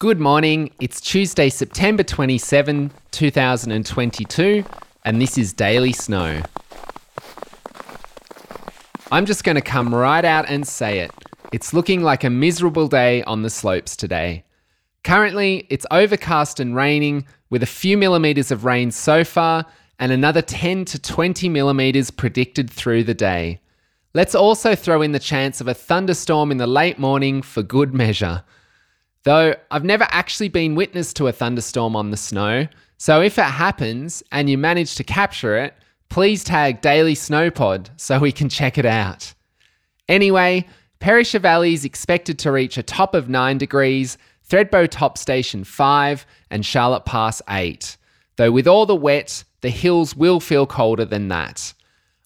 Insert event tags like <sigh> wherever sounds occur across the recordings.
Good morning. It's Tuesday, September 27, 2022, and this is Daily Snow. I'm just going to come right out and say it. It's looking like a miserable day on the slopes today. Currently, it's overcast and raining, with a few millimetres of rain so far and another 10 to 20 millimetres predicted through the day. Let's also throw in the chance of a thunderstorm in the late morning for good measure. Though I've never actually been witness to a thunderstorm on the snow, so if it happens and you manage to capture it, please tag Daily Snowpod so we can check it out. Anyway, Perisher Valley is expected to reach a top of 9 degrees, Thredbo Top Station 5, and Charlotte Pass 8. Though with all the wet, the hills will feel colder than that.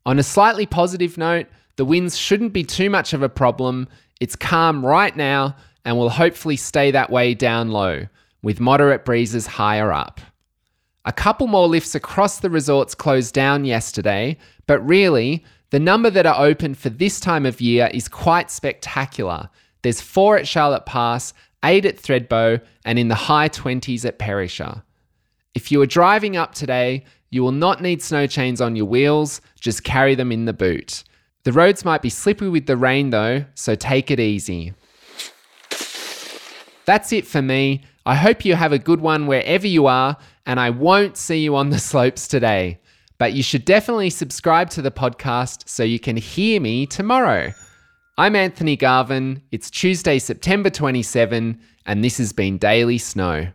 On a slightly positive note, the winds shouldn't be too much of a problem. It's calm right now and will hopefully stay that way down low, with moderate breezes higher up. A couple more lifts across the resorts closed down yesterday, but really, the number that are open for this time of year is quite spectacular. There's four at Charlotte Pass, eight at Thredbo, and in the high 20s at Perisher. If you are driving up today, you will not need snow chains on your wheels, just carry them in the boot. The roads might be slippery with the rain though, so take it easy. That's it for me. I hope you have a good one wherever you are, and I won't see you on the <laughs> slopes today. But you should definitely subscribe to the podcast so you can hear me tomorrow. I'm Anthony Garvin. It's Tuesday, September 27, and this has been Daily Snow.